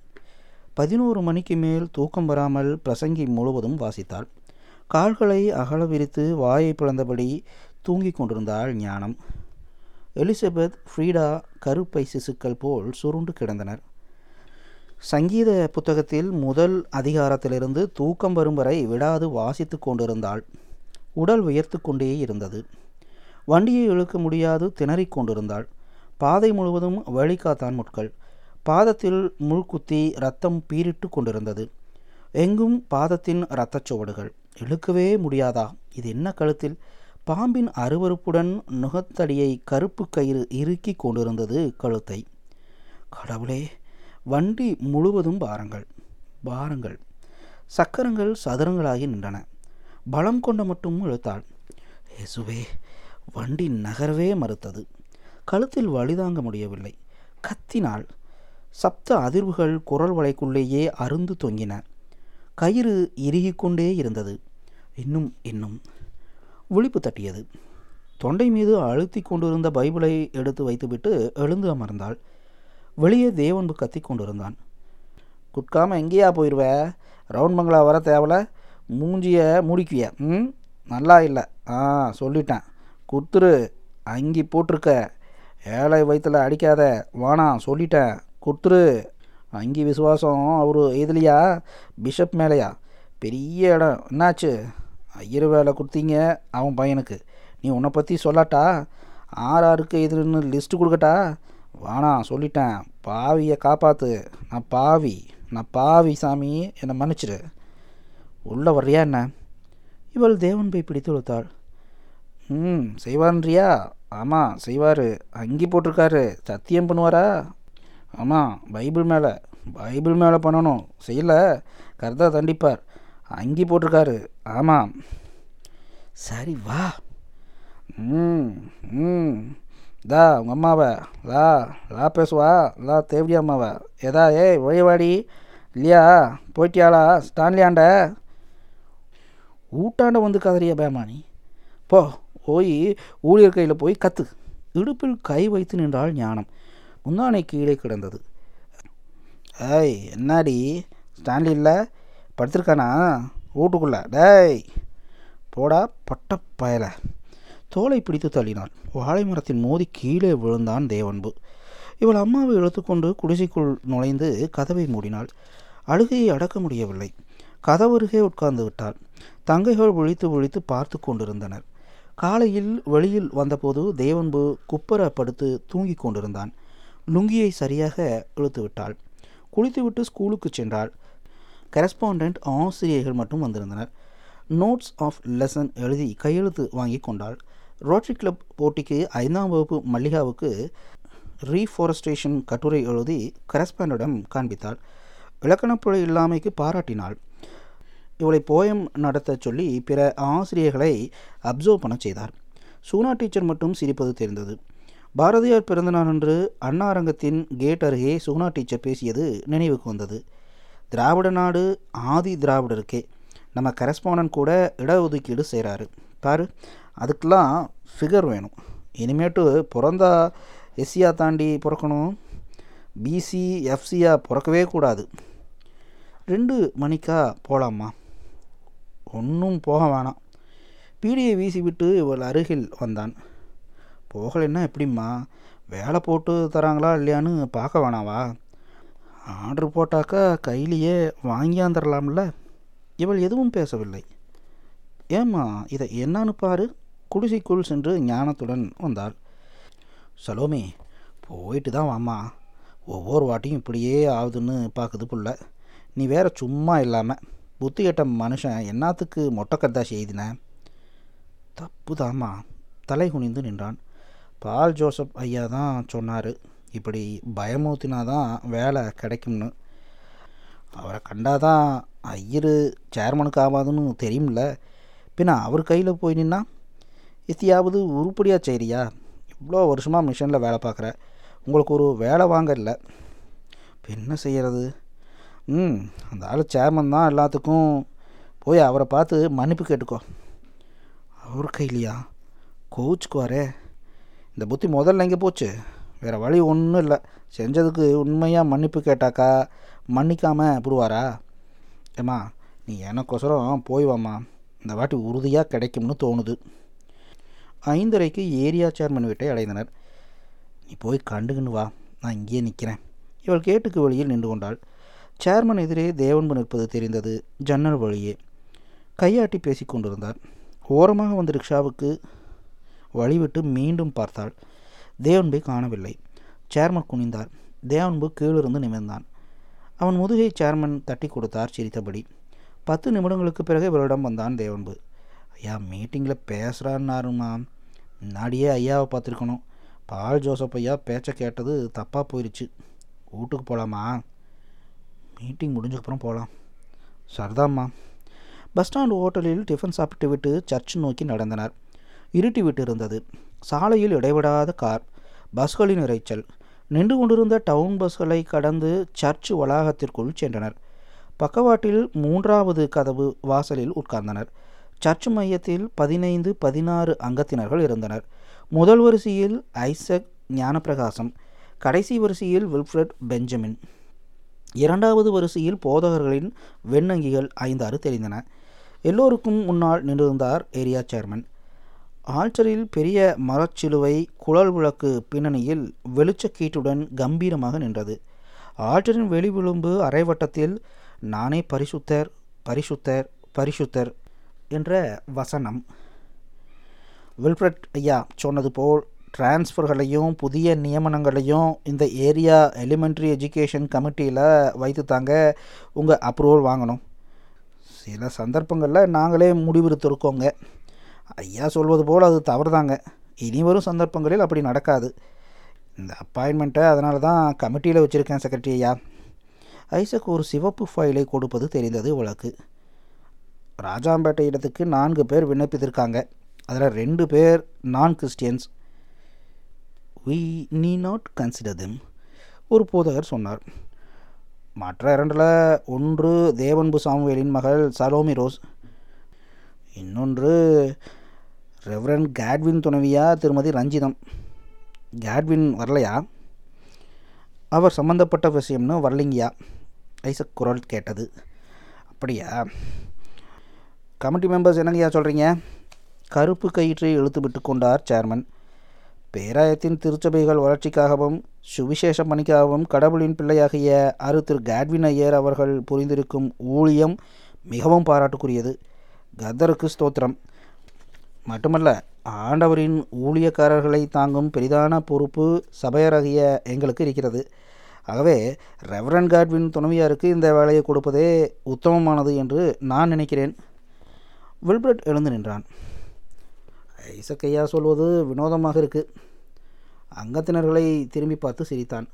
பதினோரு மணிக்கு மேல் தூக்கம் வராமல் பிரசங்கி முழுவதும் வாசித்தாள். கால்களை அகல விரித்து வாயை பிளந்தபடி தூங்கிக் கொண்டிருந்தாள் ஞானம். எலிசபெத் ஃப்ரீடா கருப்பை சிசுக்கள் போல் சுருண்டு கிடந்தனர். சங்கீத புத்தகத்தில் முதல் அதிகாரத்திலிருந்து தூக்கம் வரும் வரை விடாது வாசித்து கொண்டிருந்தாள். உடல் உயர்த்து கொண்டே இருந்தது. வண்டியை இழுக்க முடியாது திணறிக் கொண்டிருந்தாள். பாதை முழுவதும் வழிகாத்தான் முட்கள். பாதத்தில் முள்குத்தி ரத்தம் பீரிட்டு கொண்டிருந்தது. எங்கும் பாதத்தின் இரத்தச் சுவடுகள். இழுக்கவே முடியாதா? இது என்ன கழுத்தில்? பாம்பின் அருவருப்புடன் நுகத்தடியை கருப்பு கயிறு இறுக்கி கொண்டிருந்தது கழுத்தை. கடவுளே வண்டி முழுவதும் பாரங்கள். பாரங்கள். சக்கரங்கள் சதுரங்களாகி நின்றன. பலம் கொண்ட மட்டும் இழுத்தாள். இயேசுவே வண்டி நகரவே மறுத்தது. கழுத்தில் வழிதாங்க முடியவில்லை. கத்தினாள். சப்த அதிர்வுகள் குரல் வளைக்குள்ளேயே அருந்து தொங்கின. கயிறு இறுகிக்கொண்டே இருந்தது. இன்னும் இன்னும். விழிப்பு தட்டியது. தொண்டை மீது அழுத்தி கொண்டிருந்த பைபிளை எடுத்து வைத்துவிட்டு எழுந்து அமர்ந்தாள். வெளியே தேவன்பு கத்தி கொண்டிருந்தான். குட்காமல் எங்கேயா போயிடுவ ரவுண்ட் வர தேவலை? மூஞ்சியை மூடிக்குவிய? ம் நல்லா இல்லை. ஆ சொல்லிட்டேன். குத்துரு அங்கி போட்டிருக்க. ஏழை வயிற்றில் அடிக்காத வாணாம் சொல்லிட்டேன். குத்துரு அங்கி விசுவாசம் அவர் எதுலையா? பிஷப் மேலையா? பெரிய இடம். என்னாச்சு? ஐயர் வேலை கொடுத்தீங்க அவன் பையனுக்கு. நீ உன்னை பற்றி சொல்லாட்டா? ஆறு ஆறுக்கு எதிர்னு லிஸ்ட்டு கொடுக்கட்டா? வாணாம் சொல்லிட்டேன். பாவியை காப்பாற்று நான் பாவி. நான் பாவி சாமி. என்னை மன்னிச்சிடு உள்ளே வர்றியா என்ன? இவள் தேவன் போய் பிடித்து கொடுத்தாள் ம் செய்வான்றியா? ஆமாம் செய்வார். அங்கி போட்டிருக்காரு. சத்தியம் பண்ணுவாரா? ஆமாம் பைபிள் மேலே. பைபிள் மேலே பண்ணணும். செய்யல. கர்த்தா தண்டிப்பார். அங்கி போட்டிருக்காரு. ஆமாம் சரி வா. ம் ம். தா உங்கள் அம்மாவை. லா லா பேசுவா. லா தேவடி அம்மாவை. ஏதா ஏய் ஒழியவாடி இல்லையா? போயிட்டியாளா? ஸ்டான்லியாண்ட? ஊட்டாண்ட வந்து கதறிய பேமானி. போ போய் ஊழியர் கையில் போய் கத்து. இடுப்பில் கை வைத்து நின்றால் ஞானம். முந்தானை கீழே கிடந்தது. ஏய் என்னடி? ஸ்டான்லி இல்லை படுத்திருக்கானா? வீட்டுக்குள்ள. டேய் போடா பட்ட பயல. தோலை பிடித்து தள்ளினாள். வாழை மரத்தின் மோதி கீழே விழுந்தான் தேவன்பு. இவள் அம்மாவை இழுத்துக்கொண்டு குடிசைக்குள் நுழைந்து கதவை மூடினாள். அழுகையை அடக்க முடியவில்லை. கதவருகே உட்கார்ந்து விட்டாள். தங்கைகள் ஒழித்து ஒழித்து பார்த்து கொண்டிருந்தனர். காலையில் வெளியில் வந்தபோது தேவன்பு குப்பர படுத்து தூங்கிக் கொண்டிருந்தான். லுங்கியை சரியாக இழுத்து விட்டாள். குளித்துவிட்டு ஸ்கூலுக்கு சென்றாள். கரஸ்பாண்டன்ட் ஆசிரியர்கள் மட்டும் வந்திருந்தனர். நோட்ஸ் ஆஃப் லெசன் எழுதி கையெழுத்து வாங்கி கொண்டாள். ரோட்டரி கிளப் போட்டிக்கு ஐந்தாம் வகுப்பு மல்லிகாவுக்கு ரீஃபாரஸ்டேஷன் கட்டுரை எழுதி கரஸ்பாண்டிடம் காண்பித்தாள். இலக்கணப்புழை இல்லாமைக்கு பாராட்டினாள். இவளை போயம் நடத்தச் சொல்லி பிற ஆசிரியர்களை அப்சர்வ் பண்ண செய்தார். சூனா டீச்சர் மட்டும் சிரிப்பது தெரிந்தது. பாரதியார் பிறந்தநாள் அன்று அண்ணா அரங்கத்தின் கேட் அருகே சுகுணா டீச்சர் பேசியது நினைவுக்கு வந்தது. திராவிட நாடு ஆதி திராவிடருக்கே. நம்ம கரஸ்பாண்டன்ட் கூட இடஒதுக்கீடு செய்கிறாரு பாரு அதுக்கெலாம் ஃபிகர் வேணும். இனிமேட்டு பிறந்தா எஸ்சியாக தாண்டி பிறக்கணும். பிசி எஃப்சியாக பிறக்கவே கூடாது. ரெண்டு மணிக்கா போகலாமா ஒன்றும் போக வேணாம். பீடியை வீசிவிட்டு இவள் அருகில் வந்தான். போகலைன்னா எப்படிம்மா? வேலை போட்டு தராங்களா இல்லையான்னு பார்க்க வேணாவா? ஆர்டர் போட்டாக்கா கையிலேயே வாங்கியாந்துடலாம்ல இவள் எதுவும் பேசவில்லை. ஏம்மா இதை என்னன்னு பாரு. குடிசைக்குள் சென்று ஞானத்துடன் வந்தாள். சலோமி போயிட்டு தான் வாம்மா. ஒவ்வொரு வாட்டியும் இப்படியே ஆகுதுன்னு பார்க்குது புள்ள. நீ வேற சும்மா இல்லாமல் புத்தி கெட்ட மனுஷன் என்னத்துக்கு மொட்டைக்கத்தா செய்தின தப்பு தாமா தலை குனிந்து நின்றான். பால் ஜோசப் ஐயா தான் சொன்னார் இப்படி பயமூத்தினா தான் வேலை கிடைக்கும்னு. அவரை கண்டாதான் ஐயரு சேர்மனுக்கு ஆகாதுன்னு தெரியும்ல. பின்ன அவர் கையில் போய் நின்னா இத்தியாவது உருப்படியாக செய்கிறியா இவ்வளோ வருஷமாக மிஷனில் வேலை பார்க்குற. உங்களுக்கு ஒரு வேலை வாங்க இல்லை. இப்போ என்ன செய்கிறது ம் அந்த ஆள் சேர்மன் தான் எல்லாத்துக்கும். போய் அவரை பார்த்து மன்னிப்பு கேட்டுக்கோ. அவர் கையிலையா? கோவிச்சுக்குவாரே. இந்த புத்தி முதல்ல எங்கே போச்சு? வேறு வழி ஒன்றும் இல்லை. செஞ்சதுக்கு உண்மையாக மன்னிப்பு கேட்டாக்கா மன்னிக்காமல் புடுவாரா? ஏம்மா நீ எனக்கொசரம் போய் வாம்மா. இந்த வாட்டி உறுதியாக கிடைக்கும்னு தோணுது. ஐந்தரைக்கு ஏரியா சேர்மன் வீட்டை அடைந்தனர். நீ போய் கண்டுகின்னு வா. நான் இங்கேயே நிற்கிறேன் இவள் கேட்டுக்கு வெளியில் நின்று கொண்டாள். சேர்மன் எதிரே தேவன்பு நிற்பது தெரிந்தது ஜன்னல் வழியே. கையாட்டி பேசி கொண்டிருந்தார். ஓரமாக வந்த ரிக்ஷாவுக்கு வழிவிட்டு மீண்டும் பார்த்தாள். தேவன்பை காணவில்லை. சேர்மன் குனிந்தார். தேவன்பு கீழிருந்து நிமிர்ந்தான். அவன் முதுகை சேர்மன் தட்டி கொடுத்தார் சிரித்தபடி. பத்து நிமிடங்களுக்கு பிறகு இவரிடம் வந்தான் தேவன்பு. ஐயா மீட்டிங்கில் பேசுகிறான்னாருமா முன்னாடியே ஐயாவை பார்த்துருக்கணும். பால் ஜோசப் ஐயா பேச்சை கேட்டது தப்பாக போயிடுச்சு வீட்டுக்கு போகலாமா மீட்டிங் முடிஞ்சக்கப்புறம் போகலாம் சரிதாம்மா பஸ் ஸ்டாண்ட் ஹோட்டலில் டிஃபன் சாப்பிட்டு விட்டு சர்ச் நோக்கி நடந்தனர். இருட்டி விட்டு இருந்தது சாலையில் இடைவிடாத கார் பஸ்களின் இறைச்சல் நின்று கொண்டிருந்த டவுன் பஸ்களை கடந்து சர்ச் வளாகத்திற்குள் சென்றனர். பக்கவாட்டில் மூன்றாவது கதவு வாசலில் உட்கார்ந்தனர். சர்ச் மையத்தில் பதினைந்து பதினாறு அங்கத்தினர்கள் இருந்தனர். முதல் வரிசையில் ஐசக் ஞானப்பிரகாசம். கடைசி வரிசையில் வில்ஃப்ரெட் பெஞ்சமின். இரண்டாவது வரிசையில் போதகர்களின் வெண்ணங்கிகள் ஐந்தாறு தெரிந்தன. எல்லோருக்கும் முன்னால் நின்றிருந்தார் ஏரியா சேர்மன். ஆல்டரில் பெரிய மரச்சிலுவை குழல் விளக்கு பின்னணியில் வெளிச்சக்கீட்டுடன் கம்பீரமாக நின்றது. ஆல்டரின் வெளிவிளிம்பு அரைவட்டத்தில் நானே பரிசுத்தர் பரிசுத்தர் பரிசுத்தர் என்ற வசனம். வில்ஃப்ரட் ஐயா சொன்னது போல் டிரான்ஸ்ஃபர்களையும் புதிய நியமனங்களையும் இந்த ஏரியா எலிமெண்ட்ரி எஜுகேஷன் கமிட்டியில் வைத்து தாங்க உங்கள் அப்ரூவல் வாங்கணும். சில சந்தர்ப்பங்களில் நாங்களே முடிவெடுத்திருக்கோங்க. ஐயா சொல்வது போல் அது தவறுதாங்க. இனி வரும் சந்தர்ப்பங்களில் அப்படி நடக்காது. இந்த அப்பாயின்மெண்ட்டை அதனால தான் கமிட்டியில் வச்சுருக்கேன் செக்ரட்டரி ஐயா. ஐசக் ஒரு சிவப்பு ஃபைலை கொடுப்பது தெரிந்தது வழக்கு. ராஜாம்பேட்டை இடத்துக்கு நான்கு பேர் விண்ணப்பித்திருக்காங்க. அதில் ரெண்டு பேர் நான் Christians we need not consider them ஒரு போதகர் சொன்னார். மற்ற இரண்டில் ஒன்று தேவன்பு சாமுவேலின் மகள் சலோமி ரோஸ் இன்னொன்று ரெவரன் கேட்வின் துணைவியா திருமதி ரஞ்சிதம். கேட்வின் வரலையா? அவர் சம்மந்தப்பட்ட விஷயம்னு வரலிங்கயா? ஐசக் குரல் கேட்டது. அப்படியா? கமிட்டி மெம்பர்ஸ் என்னங்கய்யா சொல்கிறீங்க கருப்பு கயிற்றை இழுத்து விட்டு கொண்டார் சேர்மன். பேராயத்தின் திருச்சபைகள் வளர்ச்சிக்காகவும் சுவிசேஷம் பணிக்காகவும் கடவுளின் பிள்ளையாகிய அரு திரு கேட்வின் ஐயர் அவர்கள் புரிந்திருக்கும் ஊழியம் மிகவும் பாராட்டுக்குரியது. கதருக்கு ஸ்தோத்திரம். மட்டுமல்ல ஆண்டவரின் ஊழியக்காரர்களை தாங்கும் பெரிதான பொறுப்பு சபையராகிய எங்களுக்கு இருக்கிறது. ஆகவே ரெவரன் காட்வின் துணைவியாருக்கு இந்த வேலையை கொடுப்பதே உத்தமமானது என்று நான் நினைக்கிறேன். வில்பர்ட் எழுந்து நின்றான். இசக்கையா சொல்வது வினோதமாக இருக்குது அங்கத்தினர்களை திரும்பி பார்த்து சிரித்தான்.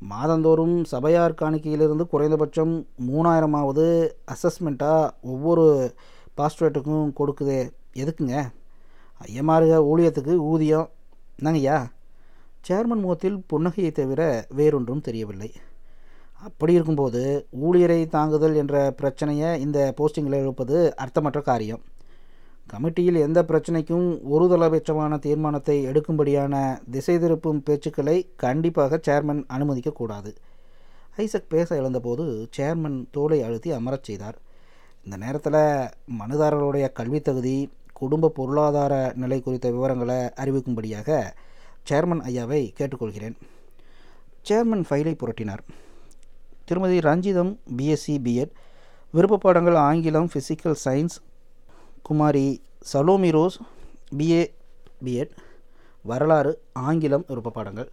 மாதந்தோறும் சபையார் காணிக்கையிலிருந்து குறைந்தபட்சம் மூணாயிரமாவது அசஸ்மெண்ட்டாக ஒவ்வொரு பாஸ்ட்ரேட்டுக்கும் கொடுக்குதே. எதுக்குங்க? ஐயமாருக ஊழியத்துக்கு ஊதியம். என்னங்கய்யா? சேர்மன் முகத்தில் புன்னகையை தவிர வேறொன்றும் தெரியவில்லை. அப்படி இருக்கும்போது ஊழியரை தாங்குதல் என்ற பிரச்சனையை இந்த போஸ்டிங்கில் எழுப்பது அர்த்தமற்ற காரியம். கமிட்டியில் எந்த பிரச்சனைக்கும் ஒரு தளபட்சமான தீர்மானத்தை எடுக்கும்படியான திசை திருப்பும் பேச்சுக்களை கண்டிப்பாக சேர்மன் அனுமதிக்கக்கூடாது ஐசக் பேச எழுந்தபோது சேர்மன் தோலை அழுத்தி அமரச் செய்தார். இந்த நேரத்தில் மனுதாரர்களுடைய கல்வித் தகுதி குடும்ப பொருளாதார நிலை குறித்த விவரங்களை அறிவிக்கும்படியாக சேர்மன் ஐயாவை கேட்டுக்கொள்கிறேன். சேர்மன் ஃபைலை புரட்டினார். திருமதி ரஞ்சிதம் பிஎஸ்சி பிஎட் விருப்ப பாடங்கள் ஆங்கிலம் ஃபிசிக்கல் சயின்ஸ் குமாரி Salome Rose BA B Ed வரலாறு ஆங்கிலம் விருப்ப பாடங்கள்.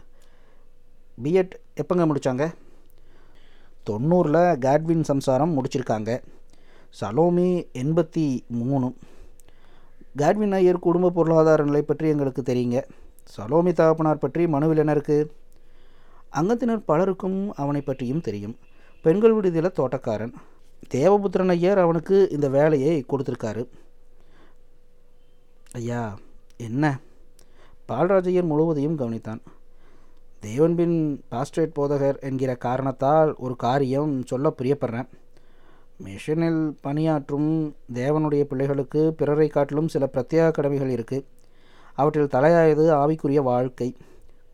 பிஎட் எப்போங்க முடித்தாங்க தொண்ணூறில் கேட்வின் சம்சாரம் முடிச்சிருக்காங்க. சலோமி எண்பத்தி மூணு. கேட்வின் ஐயர் குடும்ப பொருளாதார நிலை பற்றி எங்களுக்கு தெரியுங்க. சலோமி தகப்பனார் பற்றி மனுவில் என்ன இருக்குது அங்கத்தினர் பலருக்கும் அவனை பற்றியும் தெரியும். பெண்கள் விடுதியில் தோட்டக்காரன். தேவபுத்திரன் ஐயர் அவனுக்கு இந்த வேலையை கொடுத்துருக்காரு. ஐயா என்ன? பால்ராஜையர் முழுவதையும் கவனித்தான். தேவன்பின் பாஸ்ட்ரேட் போதகர் என்கிற காரணத்தால் ஒரு காரியம் சொல்ல பிரியப்படுறேன். மிஷனில் பணியாற்றும் தேவனுடைய பிள்ளைகளுக்கு பிறரை காட்டிலும் சில பிரத்யேக கடமைகள் இருக்குது அவற்றில் தலையாயது ஆவிக்குரிய வாழ்க்கை.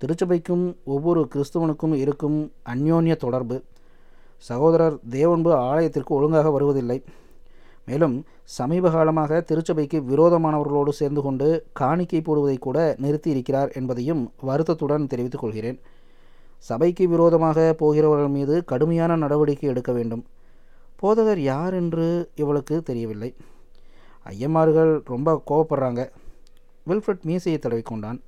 திருச்சபைக்கும் ஒவ்வொரு கிறிஸ்துவனுக்கும் இருக்கும் அந்யோன்ய தொடர்பு. சகோதரர் தேவன்பு ஆலயத்திற்கு ஒழுங்காக வருவதில்லை. மேலும் சமீப காலமாக திருச்சபைக்கு விரோதமானவர்களோடு சேர்ந்து கொண்டு காணிக்கை போடுவதை கூட நிறுத்தி இருக்கிறார் என்பதையும் வருத்தத்துடன் தெரிவித்துக் கொள்கிறேன். சபைக்கு விரோதமாக போகிறவர்கள் மீது கடுமையான நடவடிக்கை எடுக்க வேண்டும். போதகர் யார் என்று இவளுக்கு தெரியவில்லை. ஐயம்மார்கள் ரொம்ப கோவப்படுறாங்க. வில்ஃப்ரட் மீசையை தடவிக்கொண்டான்.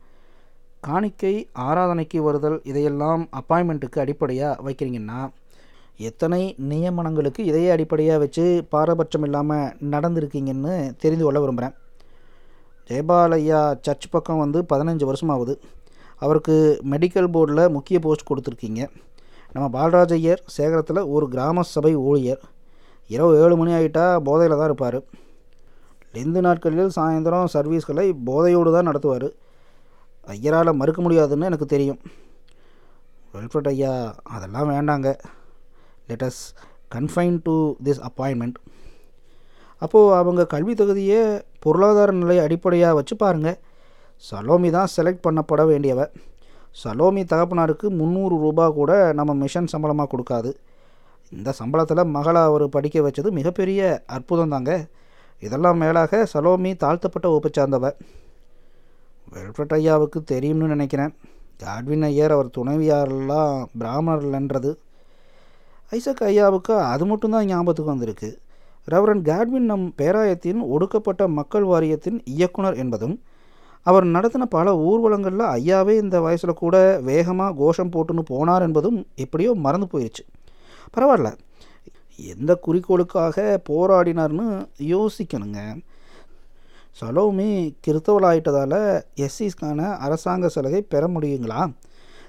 காணிக்கை ஆராதனைக்கு வருதல் இதையெல்லாம் அப்பாயின்மெண்ட்டுக்கு அடிப்படையாக வைக்கிறீங்கன்னா எத்தனை நியமனங்களுக்கு இதையே அடிப்படையாக வச்சு பாரபட்சம் இல்லாமல் நடந்திருக்கீங்கன்னு தெரிந்து கொள்ள விரும்புகிறேன் ஜெயபால் ஐயா சர்ச் பக்கம் வந்து பதினஞ்சு வருஷமாகுது. அவருக்கு மெடிக்கல் போர்டில் முக்கிய போஸ்ட் கொடுத்துருக்கீங்க. நம்ம பாலராஜ் ஐயர் சேகரத்தில் ஒரு கிராம சபை ஊழியர். இரவு ஏழு மணி ஆகிட்டா போதையில் தான் இருப்பார். லெந்து நாட்களில் சாயந்தரம் சர்வீஸ்களை போதையோடு தான் நடத்துவார். ஐயரால் மறுக்க முடியாதுன்னு எனக்கு தெரியும். வெல்ஃபர்ட் ஐயா அதெல்லாம் வேண்டாங்க. Let us confine to this appointment அப்போது அவங்க கல்வி தகுதியை பொருளாதார நிலை அடிப்படையாக வச்சு பாருங்கள் சலோமி தான் செலக்ட் பண்ணப்பட வேண்டியவ சலோமி தகப்பனாருக்கு முந்நூறு ரூபா கூட நம்ம மிஷன் சம்பளமாக கொடுக்காது. இந்த சம்பளத்தில் மகளை அவர் படிக்க வச்சது மிகப்பெரிய அற்புதம் தாங்க. இதெல்லாம் மேலாக சலோமி தாழ்த்தப்பட்ட ஒப்பு சார்ந்தவ வெல்ஃபட் ஐயாவுக்கு தெரியும்னு நினைக்கிறேன். காட்வின் ஐயர் அவர் துணைவியாரெல்லாம் பிராமணர்லன்றது ஐசக் ஐயாவுக்கு அது மட்டும்தான் ஞாபகத்துக்கு வந்திருக்கு. ரெவரன் காட்வின் நம் பேராயத்தின் ஒடுக்கப்பட்ட மக்கள் வாரியத்தின் இயக்குனர் என்பதும் அவர் நடத்தின பல ஊர்வலங்களில் ஐயாவே இந்த வயசில் கூட வேகமாக கோஷம் போட்டுன்னு போனார் என்பதும் எப்படியோ மறந்து போயிடுச்சு பரவாயில்ல. எந்த குறிக்கோளுக்காக போராடினார்னு யோசிக்கணுங்க. சலோமி கிறித்தவளாயிட்டதால் எஸ்சிஸ்க்கான அரசாங்க சலுகை பெற முடியுங்களா?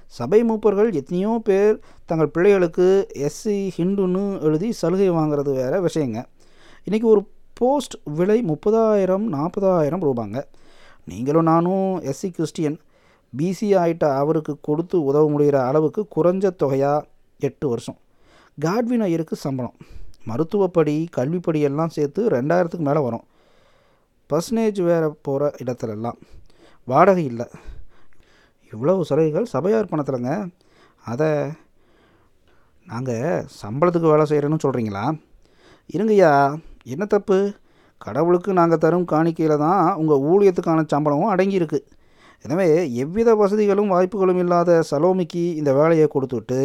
சபை மூப்பர்கள் எத்தனையோ பேர் தங்கள் பிள்ளைகளுக்கு எஸ்சி ஹிந்துன்னு எழுதி சலுகை வாங்குறது வேறு விஷயங்க. இன்றைக்கி ஒரு போஸ்ட் விலை முப்பதாயிரம் நாற்பதாயிரம் ரூபாங்க. நீங்களும் நானும் எஸ்சி கிறிஸ்டியன் பிசி ஆகிட்ட அவருக்கு கொடுத்து உதவ முடிகிற அளவுக்கு குறைஞ்ச தொகையாக எட்டு வருஷம். காட்வின் ஐயருக்கு சம்பளம். மருத்துவப்படி கல்விப்படி எல்லாம் சேர்த்து ரெண்டாயிரத்துக்கு மேலே வரும். பர்சனேஜ் வேறு போகிற இடத்துலலாம். வாடகை இல்லை. இவ்வளவு சலுகைகள் சபையார் பணத்தில்ங்க. அதை நாங்கள் சம்பளத்துக்கு வேலை செய்கிறேன்னு சொல்கிறீங்களா இருங்கய்யா என்ன தப்பு? கடவுளுக்கு நாங்கள் தரும் காணிக்கையில் தான் உங்கள் ஊழியத்துக்கான சம்பளமும் அடங்கியிருக்கு. எனவே எவ்வித வசதிகளும் வாய்ப்புகளும் இல்லாத சலோமிக்கு இந்த வேலையை கொடுத்துட்டு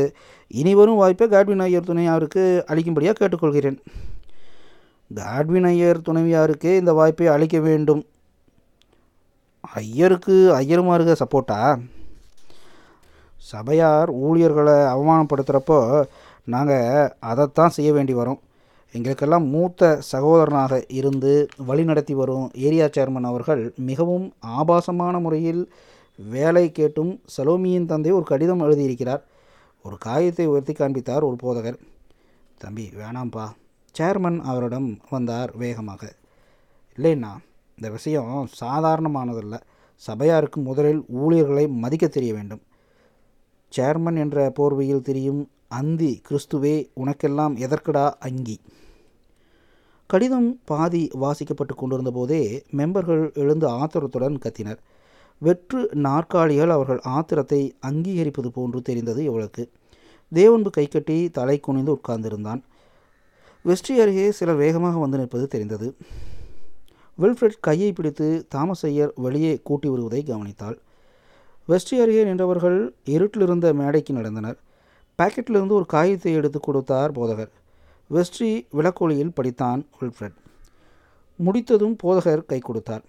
இனி வரும் வாய்ப்பை காட்வின் ஐயர் துணையாருக்கு அளிக்கும்படியாக கேட்டுக்கொள்கிறேன். காட்வின் ஐயர் துணைவியாருக்கே இந்த வாய்ப்பை அளிக்க வேண்டும். ஐயருக்கு ஐயருமாருக சப்போர்ட்டா சபையார் ஊழியர்களை அவமானப்படுத்துகிறப்போ நாங்கள் அதைத்தான் செய்ய வேண்டி வரும். எங்களுக்கெல்லாம் மூத்த சகோதரனாக இருந்து வழிநடத்தி வரும் ஏரியா சேர்மன் அவர்கள் மிகவும் ஆபாசமான முறையில் வேலை கேட்டும் சலோமியின் தந்தை ஒரு கடிதம் எழுதியிருக்கிறார். ஒரு காகிதத்தை உயர்த்தி காண்பித்தார் ஒரு போதகர். தம்பி வேணாம்ப்பா. சேர்மன் அவரிடம் வந்தார் வேகமாக. இல்லைண்ணா. இந்த விஷயம் சாதாரணமானதல்ல. சபையாருக்கு முதலில் ஊழியர்களை மதிக்க தெரிய வேண்டும். சேர்மன் என்ற போர்வையில் தெரியும் அந்தி கிறிஸ்துவே உனக்கெல்லாம் எதற்கடா அங்கி? கடிதம் பாதி வாசிக்கப்பட்டு கொண்டிருந்த போதே மெம்பர்கள் எழுந்து ஆத்திரத்துடன் கத்தினர். வெற்று நாற்காலிகள் அவர்கள் ஆத்திரத்தை அங்கீகரிப்பது போன்று தெரிந்தது இவளுக்கு. தேவன்பு கைக்கட்டி தலை குனிந்து உட்கார்ந்திருந்தான். வெஸ்ட்ரி அருகே சிலர் வேகமாக வந்து நிற்பது தெரிந்தது. வில்ஃப்ரெட் கையை பிடித்து தாமஸ் ஐயர் வெளியே கூட்டி வருவதை கவனித்தாள். வெஸ்டி அருகே நின்றவர்கள் இருட்டிலிருந்த மேடைக்கு நடந்தனர். பாக்கெட்டிலிருந்து ஒரு காகிதத்தை எடுத்து கொடுத்தார் போதகர். வெஸ்ட்ரி விளக்கொலியில் படித்தான் வில்ஃப்ரெட். முடித்ததும் போதகர் கை கொடுத்தார்.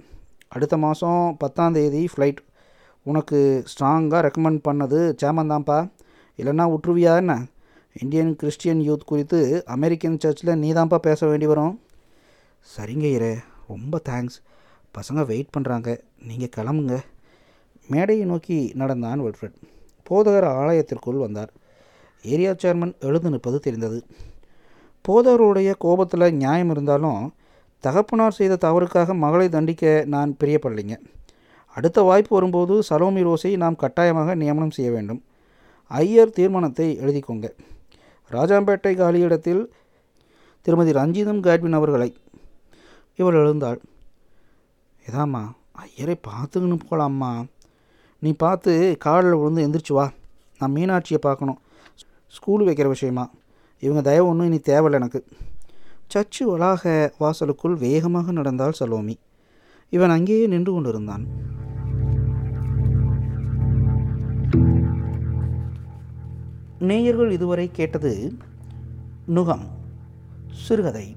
அடுத்த மாதம் பத்தாம் தேதி ஃப்ளைட் உனக்கு ஸ்ட்ராங்காக ரெக்கமெண்ட் பண்ணது சேமந்தான்ப்பா இல்லைன்னா விட்டுருவியா என்ன? இந்தியன் கிறிஸ்டியன் யூத் குறித்து அமெரிக்கன் சர்ச்சில் நீதான்ப்பா பேச வேண்டி வரும். சரிங்க இரே. ரொம்ப தேங்க்ஸ் பசங்க வெயிட் பண்ணுறாங்க நீங்கள் கிளம்புங்க. மேடையை நோக்கி நடந்தான் வெல்ஃப்ரெட். போதகர் ஆலயத்திற்குள் வந்தார். ஏரியா சேர்மன் எழுந்து நிற்பது தெரிந்தது. போதகருடைய கோபத்தில் நியாயம் இருந்தாலும் தகப்பனார் செய்த தவறுக்காக மகளை தண்டிக்க நான் பிரியப்படலைங்க. அடுத்த வாய்ப்பு வரும்போது சலோமி ரோஸை நாம் கட்டாயமாக நியமனம் செய்ய வேண்டும். ஐயர் தீர்மானத்தை எழுதிக்கோங்க. ராஜாம்பேட்டை காலியிடத்தில் திருமதி ரஞ்சிதம் காட்வின் அவர்களை இவள் எழுந்தாள். இதாம்மா ஐயரை பார்த்துக்கின்னு போகலாம்மா நீ பார்த்து காலில் விழுந்து எந்திரிச்சு வா. நான் மீனாட்சியை பார்க்கணும். ஸ்கூல் வைக்கிற விஷயமா. இவங்க தயவு ஒன்றும் இனி தேவையில்லை எனக்கு. சர்ச்சு வளாக வாசலுக்குள் வேகமாக நடந்தாள் சலோமி. இவன் அங்கேயே நின்று கொண்டிருந்தான். நேயர்கள் இதுவரை கேட்டது நுகம் சிறுகதை.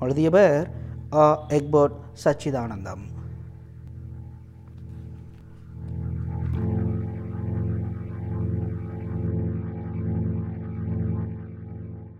எழுதியவர் ஆ எக்பர்ட் சச்சிதானந்தம்